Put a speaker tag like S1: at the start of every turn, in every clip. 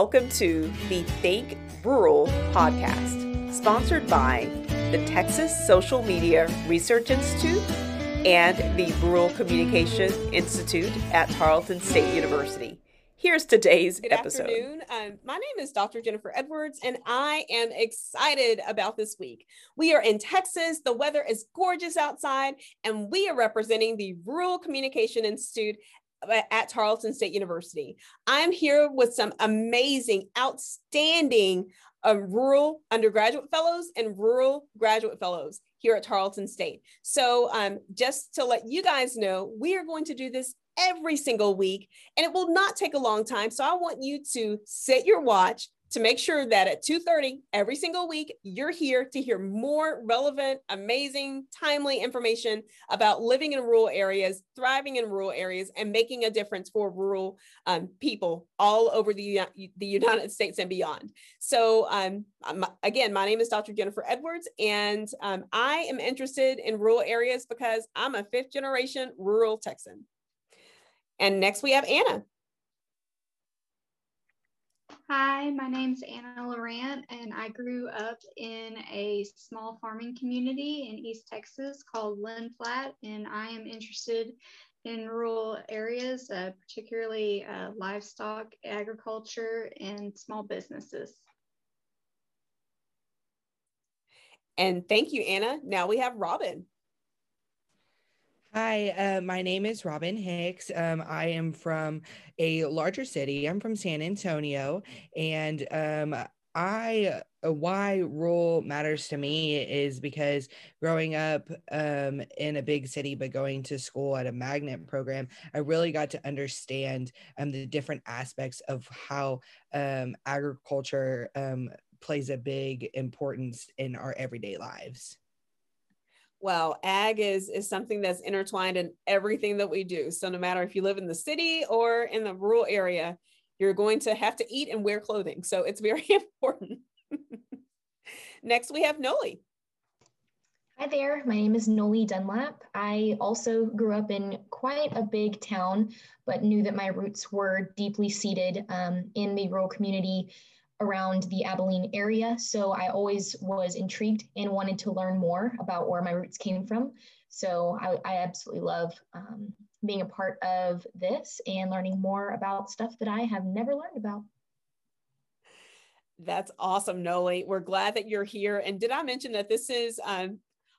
S1: Welcome to the Think Rural podcast, sponsored by the Texas Social Media Research Institute and the Rural Communication Institute at Tarleton State University. Here's today's
S2: Good
S1: episode.
S2: afternoon. Um, my name is Dr. Jennifer Edwards, and I am excited about this week. We are in Texas. The weather is gorgeous outside, and we are representing the Rural Communication Institute at Tarleton State University. I'm here with some amazing, outstanding uh, rural undergraduate fellows and rural graduate fellows here at Tarleton State. So, um, just to let you guys know, we are going to do this every single week and it will not take a long time. So, I want you to set your watch to make sure that at 2:30 every single week you're here to hear more relevant, amazing, timely information about living in rural areas, thriving in rural areas, and making a difference for rural um, people all over the, the United States and beyond. So um, again, my name is Dr. Jennifer Edwards, and um, I am interested in rural areas because I'm a fifth generation rural Texan. And next we have Anna.
S3: Hi, my name's Anna Laurent, and I grew up in a small farming community in East Texas called Linn Flat, and I am interested in rural areas, uh, particularly uh, livestock, agriculture, and small businesses.
S2: And thank you, Anna. Now we have Robin.
S4: Hi, uh, my name is Robin Hicks. Um, I am from a larger city. I'm from San Antonio, and um, I uh, why rural matters to me is because growing up um, in a big city but going to school at a magnet program, I really got to understand um, the different aspects of how um, agriculture um, plays a big importance in our everyday lives
S2: well ag is is something that's intertwined in everything that we do. So no matter if you live in the city or in the rural area you're going to have to eat and wear clothing. So it's very important. Next we have noli.
S5: Hi there, my name is Noli Dunlap. I also grew up in quite a big town, but knew that my roots were deeply seated um, in the rural community around the Abilene area. So I always was intrigued and wanted to learn more about where my roots came from. So I, I absolutely love um, being a part of this and learning more about stuff that I have never learned about.
S2: That's awesome, Noli. We're glad that you're here. And did I mention that this is um,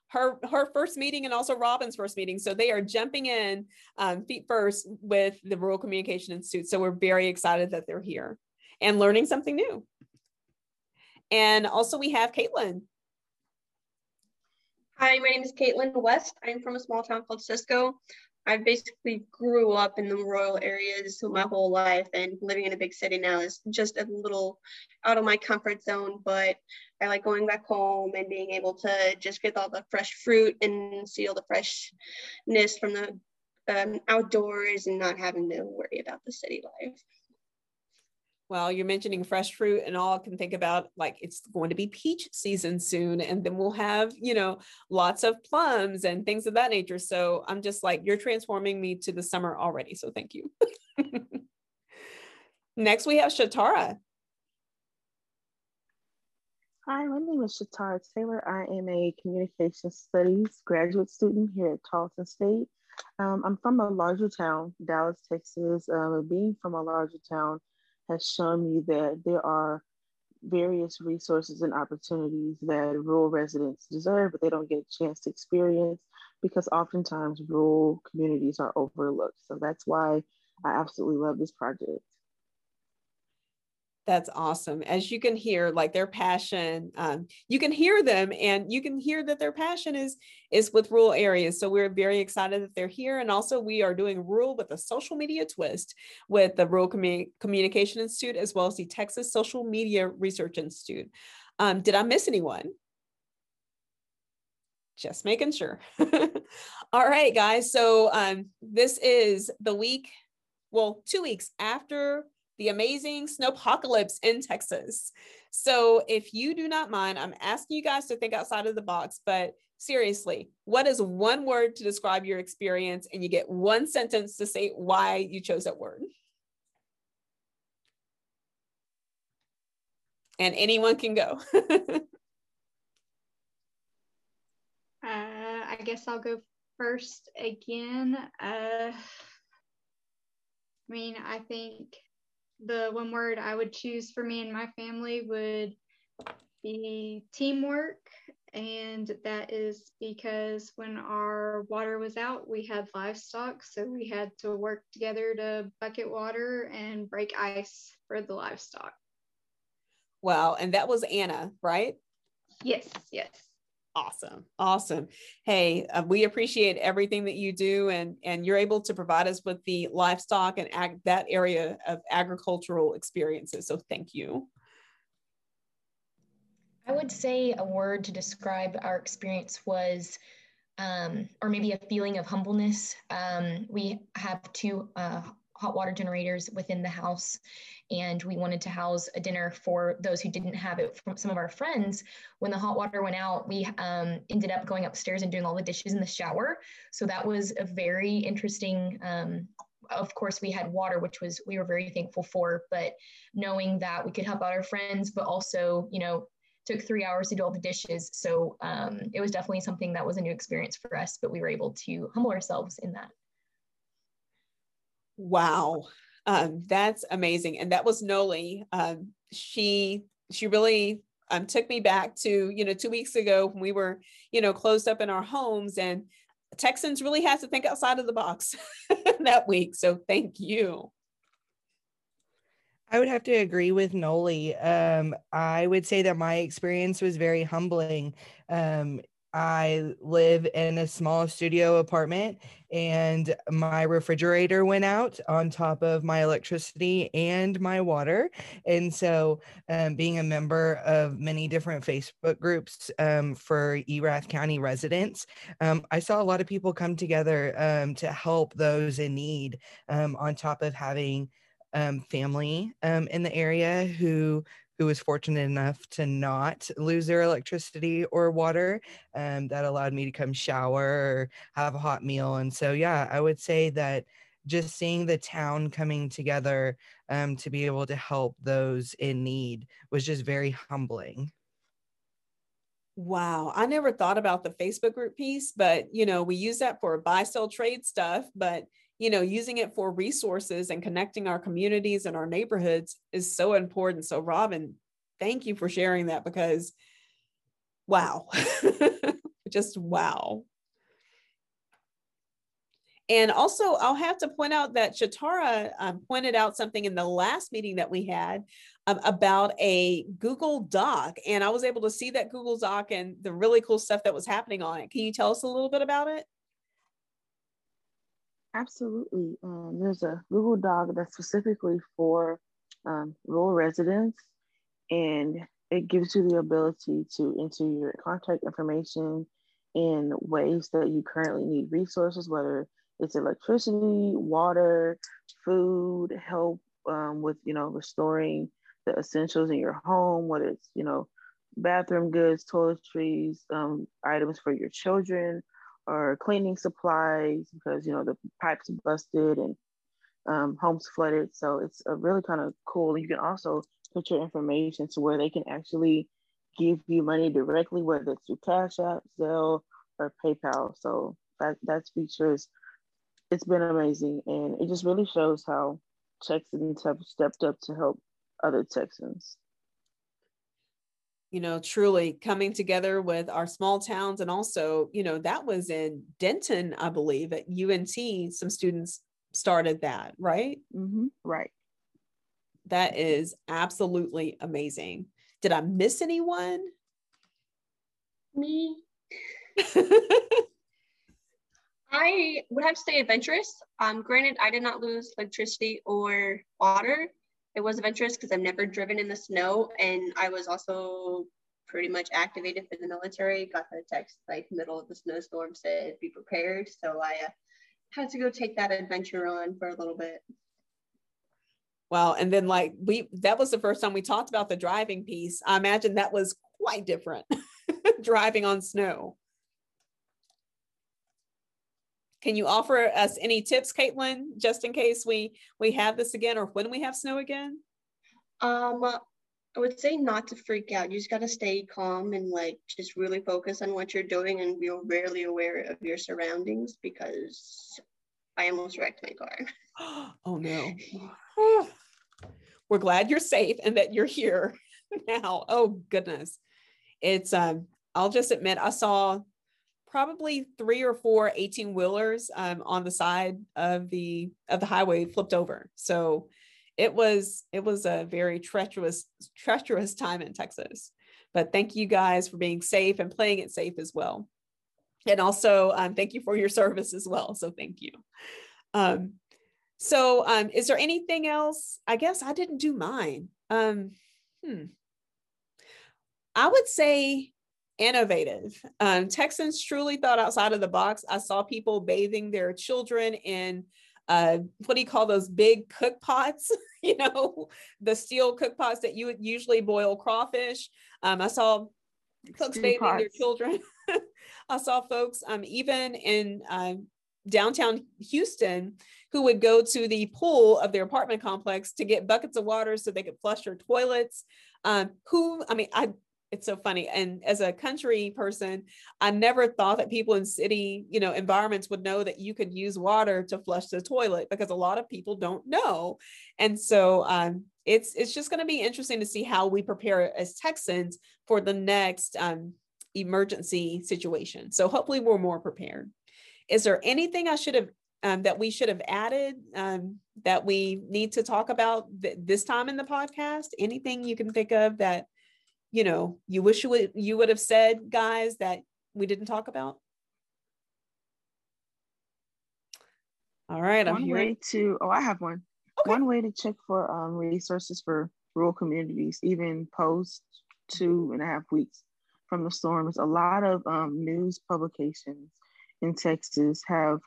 S2: her her first meeting and also Robin's first meeting. So they are jumping in um, feet first with the Rural Communication Institute. So we're very excited that they're here and learning something new. And also we have Caitlin.
S6: Hi, my name is Caitlin West. I'm from a small town called Cisco. I basically grew up in the rural areas my whole life and living in a big city now is just a little out of my comfort zone, but I like going back home and being able to just get all the fresh fruit and see all the freshness from the um, outdoors and not having to worry about the city life
S2: well, you're mentioning fresh fruit and all I can think about like it's going to be peach season soon. And then we'll have, you know, lots of plums and things of that nature. So I'm just like, you're transforming me to the summer already. So thank you. Next, we have Shatara.
S7: Hi, my name is Shatara Taylor. I am a communication studies graduate student here at Tarleton State. Um, I'm from a larger town, Dallas, Texas. Um, being from a larger town, has shown me that there are various resources and opportunities that rural residents deserve, but they don't get a chance to experience because oftentimes rural communities are overlooked. So that's why I absolutely love this project.
S2: That's awesome. As you can hear, like their passion, um, you can hear them, and you can hear that their passion is is with rural areas. So we're very excited that they're here, and also we are doing rural with a social media twist with the Rural Commun- Communication Institute as well as the Texas Social Media Research Institute. Um, did I miss anyone? Just making sure. All right, guys. So um, this is the week, well, two weeks after the amazing snowpocalypse in Texas. So, if you do not mind, I'm asking you guys to think outside of the box, but seriously, what is one word to describe your experience? And you get one sentence to say why you chose that word. and anyone can go.
S3: uh, I guess I'll go first again. Uh, I mean, I think the one word I would choose for me and my family would be teamwork. And that is because when our water was out, we had livestock. So we had to work together to bucket water and break ice for the livestock.
S2: Wow. And that was Anna, right?
S3: Yes, yes.
S2: Awesome. Awesome. Hey, uh, we appreciate everything that you do and and you're able to provide us with the livestock and ag- that area of agricultural experiences. So thank you.
S5: I would say a word to describe our experience was um, or maybe a feeling of humbleness. Um, we have two uh, hot water generators within the house. And we wanted to house a dinner for those who didn't have it from some of our friends. When the hot water went out we um, ended up going upstairs and doing all the dishes in the shower. So that was a very interesting um, of course we had water which was we were very thankful for but knowing that we could help out our friends but also you know took three hours to do all the dishes. So um, it was definitely something that was a new experience for us but we were able to humble ourselves in that
S2: Wow. Um, that's amazing. And that was Noli. Um, she she really um, took me back to, you know, two weeks ago when we were, you know, closed up in our homes and Texans really had to think outside of the box that week. So thank you.
S4: I would have to agree with Noli. Um, I would say that my experience was very humbling. Um, I live in a small studio apartment and my refrigerator went out on top of my electricity and my water. And so, um, being a member of many different Facebook groups um, for Erath County residents, um, I saw a lot of people come together um, to help those in need um, on top of having um, family in the area who who was fortunate enough to not lose their electricity or water. Um, that allowed me to come shower or have a hot meal. And so, yeah, I would say that just seeing the town coming together um, to be able to help those in need was just very humbling.
S2: Wow, I never thought about the Facebook group piece, but you know, we use that for buy sell trade stuff, but you know, using it for resources and connecting our communities and our neighborhoods is so important. So, Robin, thank you for sharing that because wow, just wow. And also, I'll have to point out that Shatara um, pointed out something in the last meeting that we had um, about a Google Doc. And I was able to see that Google Doc and the really cool stuff that was happening on it. Can you tell us a little bit about it?
S7: Absolutely. Um, there's a Google Doc that's specifically for um, rural residents, and it gives you the ability to enter your contact information in ways that you currently need resources, whether it's electricity, water, food, help um, with you know restoring the essentials in your home, whether it's you know bathroom goods, toiletries, um, items for your children, or cleaning supplies because you know the pipes busted and um, homes flooded. So it's a really kind of cool. You can also put your information to where they can actually give you money directly, whether it's through Cash App, Zelle, or PayPal. So that that feature is it's been amazing, and it just really shows how Texans have stepped up to help other Texans
S2: you know, truly coming together with our small towns. And also, you know, that was in Denton, I believe, at UNT, some students started that, right?
S7: Mm-hmm. Right.
S2: That is absolutely amazing. Did I miss anyone?
S6: Me. I would have to say adventurous. Um, granted, I did not lose electricity or water, it was adventurous because I've never driven in the snow, and I was also pretty much activated for the military. Got the text like middle of the snowstorm said be prepared, so I uh, had to go take that adventure on for a little bit.
S2: Well, and then like we that was the first time we talked about the driving piece. I imagine that was quite different driving on snow. Can you offer us any tips, Caitlin, just in case we we have this again or when we have snow again?
S6: Um, I would say not to freak out. You just got to stay calm and like just really focus on what you're doing and be rarely aware of your surroundings because I almost wrecked my car.
S2: oh no. We're glad you're safe and that you're here now. Oh goodness. It's um I'll just admit I saw probably three or four 18 wheelers um, on the side of the of the highway flipped over. So it was it was a very treacherous treacherous time in Texas. But thank you guys for being safe and playing it safe as well. And also um, thank you for your service as well. So thank you. Um, so um, is there anything else? I guess I didn't do mine. Um, hmm. I would say innovative. Um, Texans truly thought outside of the box. I saw people bathing their children in uh, what do you call those big cook pots? you know, the steel cook pots that you would usually boil crawfish. Um, I saw folks bathing pots. their children. I saw folks um, even in uh, downtown Houston who would go to the pool of their apartment complex to get buckets of water so they could flush their toilets. Um, who, I mean, I it's so funny and as a country person i never thought that people in city you know environments would know that you could use water to flush the toilet because a lot of people don't know. And so um, it's it's just going to be interesting to see how we prepare as texans for the next um, emergency situation. So hopefully we're more prepared. Is there anything i should have um, that we should have added um, that we need to talk about th- this time in the podcast? Anything you can think of that you know you wish you would you would have said guys that we didn't talk about? All right
S7: one I'm way to oh i have one. Okay. one way to check for um, resources for rural communities even post two and a half weeks from the storms a lot of um, news publications in texas have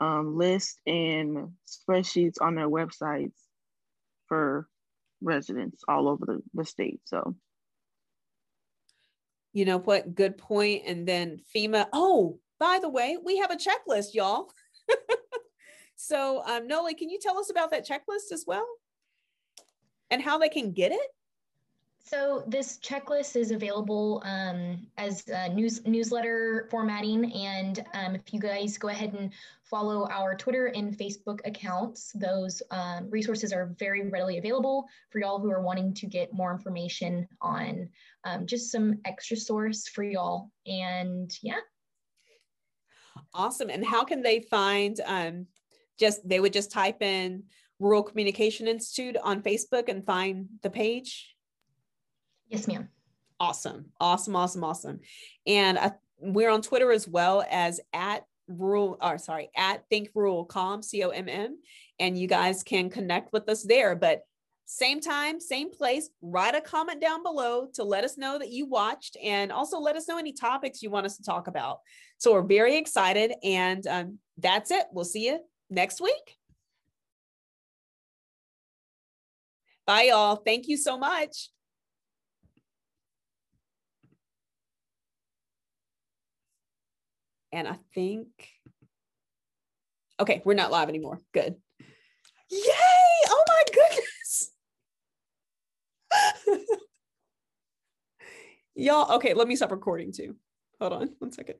S7: um, lists and spreadsheets on their websites for residents all over the, the state. So
S2: you know what good point and then fema oh by the way we have a checklist y'all. So um noli can you tell us about that checklist as well? And how they can get it
S5: so this checklist is available um, as news newsletter formatting, and um, if you guys go ahead and follow our Twitter and Facebook accounts, those um, resources are very readily available for y'all who are wanting to get more information on um, just some extra source for y'all. And yeah.
S2: Awesome. And how can they find? Um, just they would just type in Rural Communication Institute on Facebook and find the page.
S5: Yes, ma'am.
S2: Awesome. Awesome. Awesome. Awesome. And I, we're on Twitter as well as at rural or sorry at think rural com c-o-m-m and you guys can connect with us there but same time same place write a comment down below to let us know that you watched and also let us know any topics you want us to talk about so we're very excited and um, that's it we'll see you next week bye y'all thank you so much And I think, okay, we're not live anymore. Good. Yay! Oh my goodness. Y'all, okay, let me stop recording too. Hold on one second.